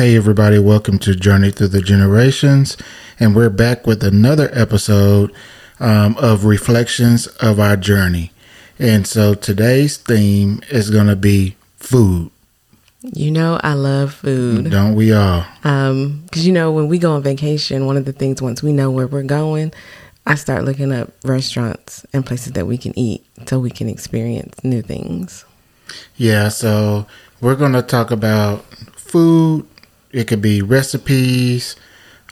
Hey, everybody, welcome to Journey Through the Generations. And we're back with another episode um, of Reflections of Our Journey. And so today's theme is going to be food. You know, I love food. Don't we all? Um, because you know, when we go on vacation, one of the things once we know where we're going, I start looking up restaurants and places that we can eat so we can experience new things. Yeah, so we're going to talk about food. It could be recipes,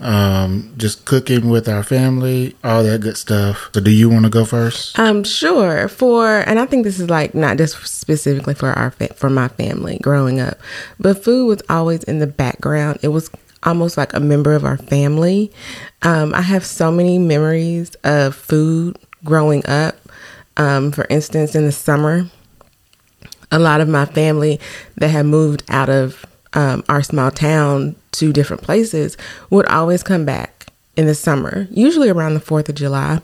um, just cooking with our family, all that good stuff. So, do you want to go first? Um, sure. For and I think this is like not just specifically for our fa- for my family growing up, but food was always in the background. It was almost like a member of our family. Um, I have so many memories of food growing up. Um, for instance, in the summer, a lot of my family that had moved out of um, our small town to different places would always come back in the summer, usually around the 4th of July.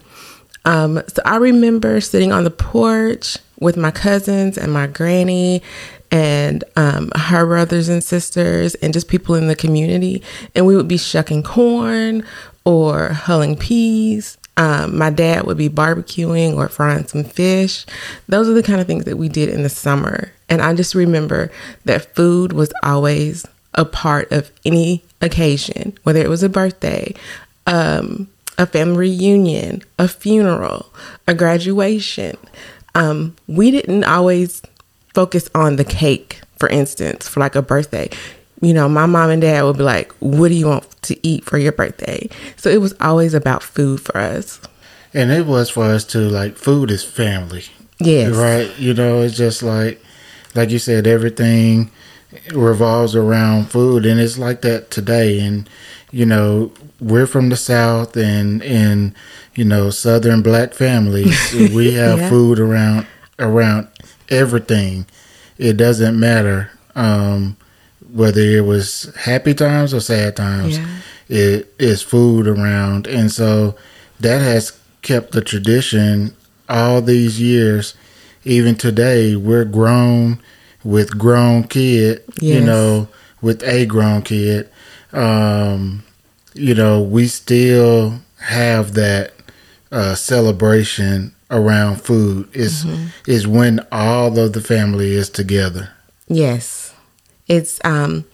Um, so I remember sitting on the porch with my cousins and my granny and um, her brothers and sisters and just people in the community. And we would be shucking corn or hulling peas. Um, my dad would be barbecuing or frying some fish. Those are the kind of things that we did in the summer. And I just remember that food was always a part of any occasion, whether it was a birthday, um, a family reunion, a funeral, a graduation. Um, we didn't always focus on the cake, for instance, for like a birthday. You know, my mom and dad would be like, What do you want to eat for your birthday? So it was always about food for us. And it was for us to like, food is family. Yes. Right? You know, it's just like, like you said, everything revolves around food. And it's like that today. And, you know, we're from the South and, and, you know, Southern black families. We have Yeah. food around, around everything. It doesn't matter um, whether it was happy times or sad times. Yeah. It is food around, and so that has kept the tradition all these years. Even today, we're grown with grown kid. You know, with a grown kid. Um, you know, we still have that uh, celebration around food. Is is when all of the family is together. Yes. It's um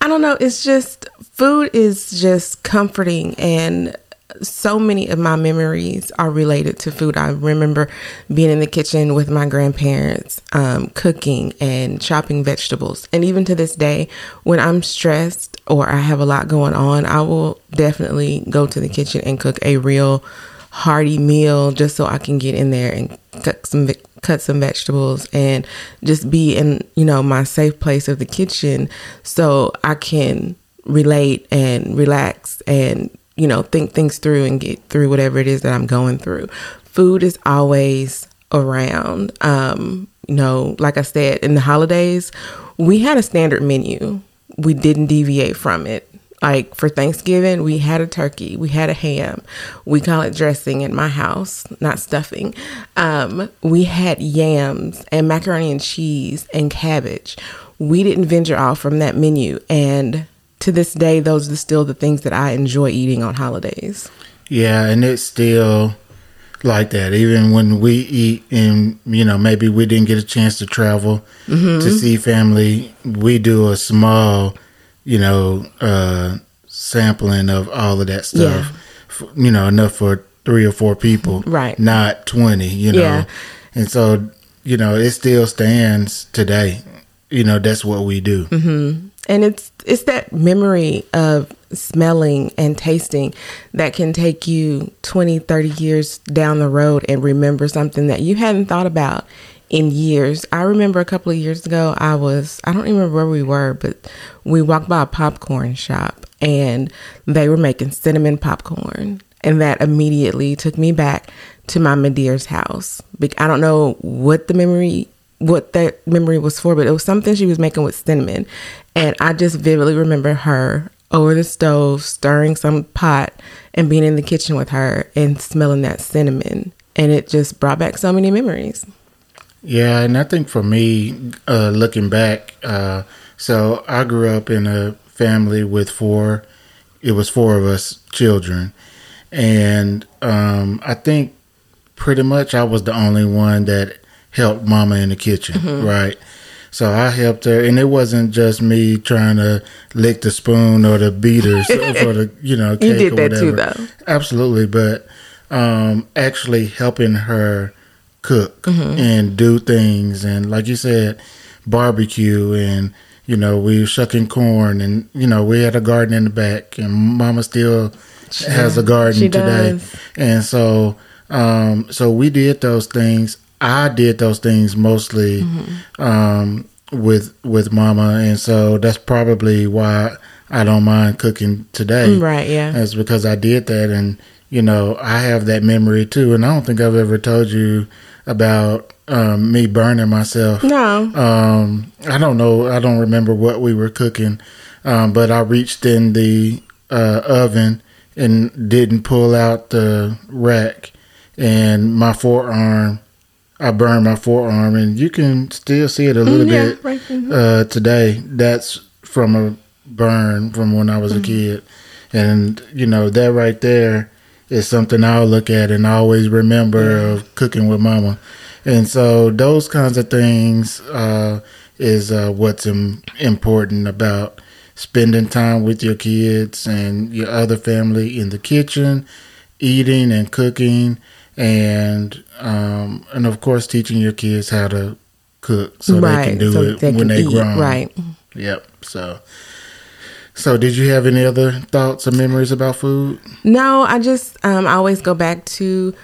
I don't know, it's just food is just comforting and so many of my memories are related to food. I remember being in the kitchen with my grandparents, um, cooking and chopping vegetables. And even to this day, when I'm stressed or I have a lot going on, I will definitely go to the kitchen and cook a real hearty meal just so I can get in there and some cut some vegetables and just be in you know my safe place of the kitchen so I can relate and relax and you know think things through and get through whatever it is that I'm going through. Food is always around. Um, you know, like I said, in the holidays, we had a standard menu. We didn't deviate from it. Like for Thanksgiving, we had a turkey, we had a ham. We call it dressing in my house, not stuffing. Um, we had yams and macaroni and cheese and cabbage. We didn't venture off from that menu. And to this day, those are still the things that I enjoy eating on holidays. Yeah, and it's still like that. Even when we eat, and you know, maybe we didn't get a chance to travel to see family, we do a small, you know, uh, sampling of all of that stuff. F- You know, enough for three or four people, Right. Not twenty. You know, Yeah. and so you know, it still stands today. You know, that's what we do. And it's it's that memory of smelling and tasting that can take you 20 30 years down the road and remember something that you hadn't thought about in years. I remember a couple of years ago i was i don't remember where we were but we walked by a popcorn shop and they were making cinnamon popcorn. And that immediately took me back to my Medeiros house. I don't know what the memory what that memory was for, but it was something she was making with cinnamon. And I just vividly remember her over the stove stirring some pot and being in the kitchen with her and smelling that cinnamon. And it just brought back so many memories. Yeah, and I think for me, uh, looking back, uh, so I grew up in a family with four. It was four of us children, and um, I think pretty much I was the only one that helped Mama in the kitchen, Mm-hmm. right? So I helped her, and it wasn't just me trying to lick the spoon or the beaters for the you know cake did or that too, though. Absolutely, but um, actually helping her cook Mm-hmm. and do things, and like you said, barbecue, and you know we were shucking corn, and you know we had a garden in the back, and Mama still has a garden today, and so um, so we did those things. I did those things mostly Mm-hmm. um, with with Mama, and so that's probably why I don't mind cooking today. Right, yeah. That's because I did that, and you know I have that memory too. And I don't think I've ever told you about um, me burning myself. No. Um, I don't know. I don't remember what we were cooking, um, but I reached in the uh, oven and didn't pull out the rack, and my forearm. I burned my forearm, and you can still see it a little Mm, yeah, bit right, mhm. uh, today. That's from a burn from when I was a kid, and you know that right there is something I'll look at and always remember of cooking with Mama. And so those kinds of things uh, is uh, what's Im- important about spending time with your kids and your other family in the kitchen, eating and cooking, and um, and of course teaching your kids how to cook so they can do so it they when they eat, grown. Right. Yep. So. So, did you have any other thoughts or memories about food? No, I just um, I always go back to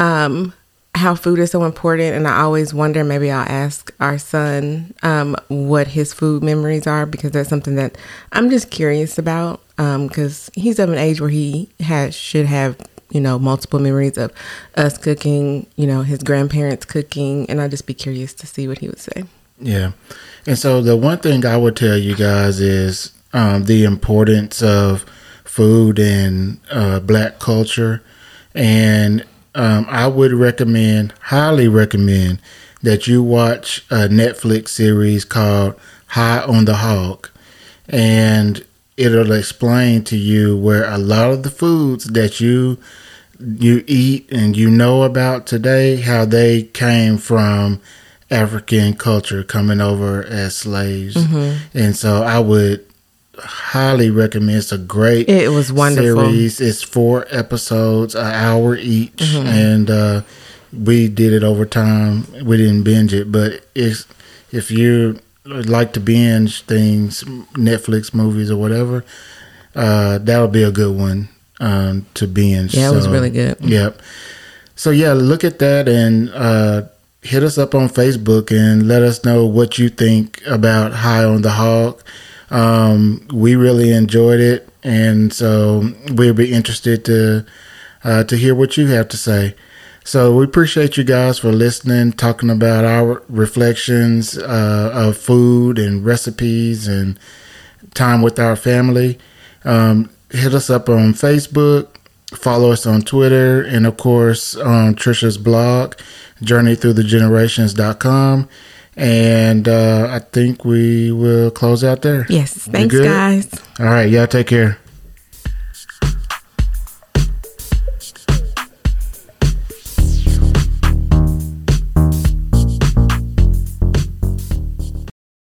um, how food is so important, and I always wonder. Maybe I'll ask our son um, what his food memories are because that's something that I'm just curious about. Because he's of an age where he has should have you know multiple memories of us cooking, you know his grandparents cooking, and I'd just be curious to see what he would say. Yeah. And so the one thing I would tell you guys is um, the importance of food and uh, black culture. And um, I would recommend, highly recommend, that you watch a Netflix series called High on the Hog. And it'll explain to you where a lot of the foods that you you eat and you know about today how they came from African culture coming over as slaves. And so I would highly recommend it's a great It was wonderful. series. It's four episodes, an hour each, and uh, we did it over time. We didn't binge it, but it's if you like to binge things, Netflix movies or whatever, uh, that would be a good one um, to binge. Yeah, it was really good. Yep. So yeah, look at that and uh, hit us up on Facebook and let us know what you think about High on the Hog. Um, we really enjoyed it, and so we'll be interested to uh, to hear what you have to say. So we appreciate you guys for listening, talking about our reflections uh, of food and recipes and time with our family. Um, hit us up on Facebook, follow us on Twitter, and of course on Trisha's blog, journeythroughthegenerations.com. And uh, I think we will close out there. Yes, thanks, guys. All right, y'all take care.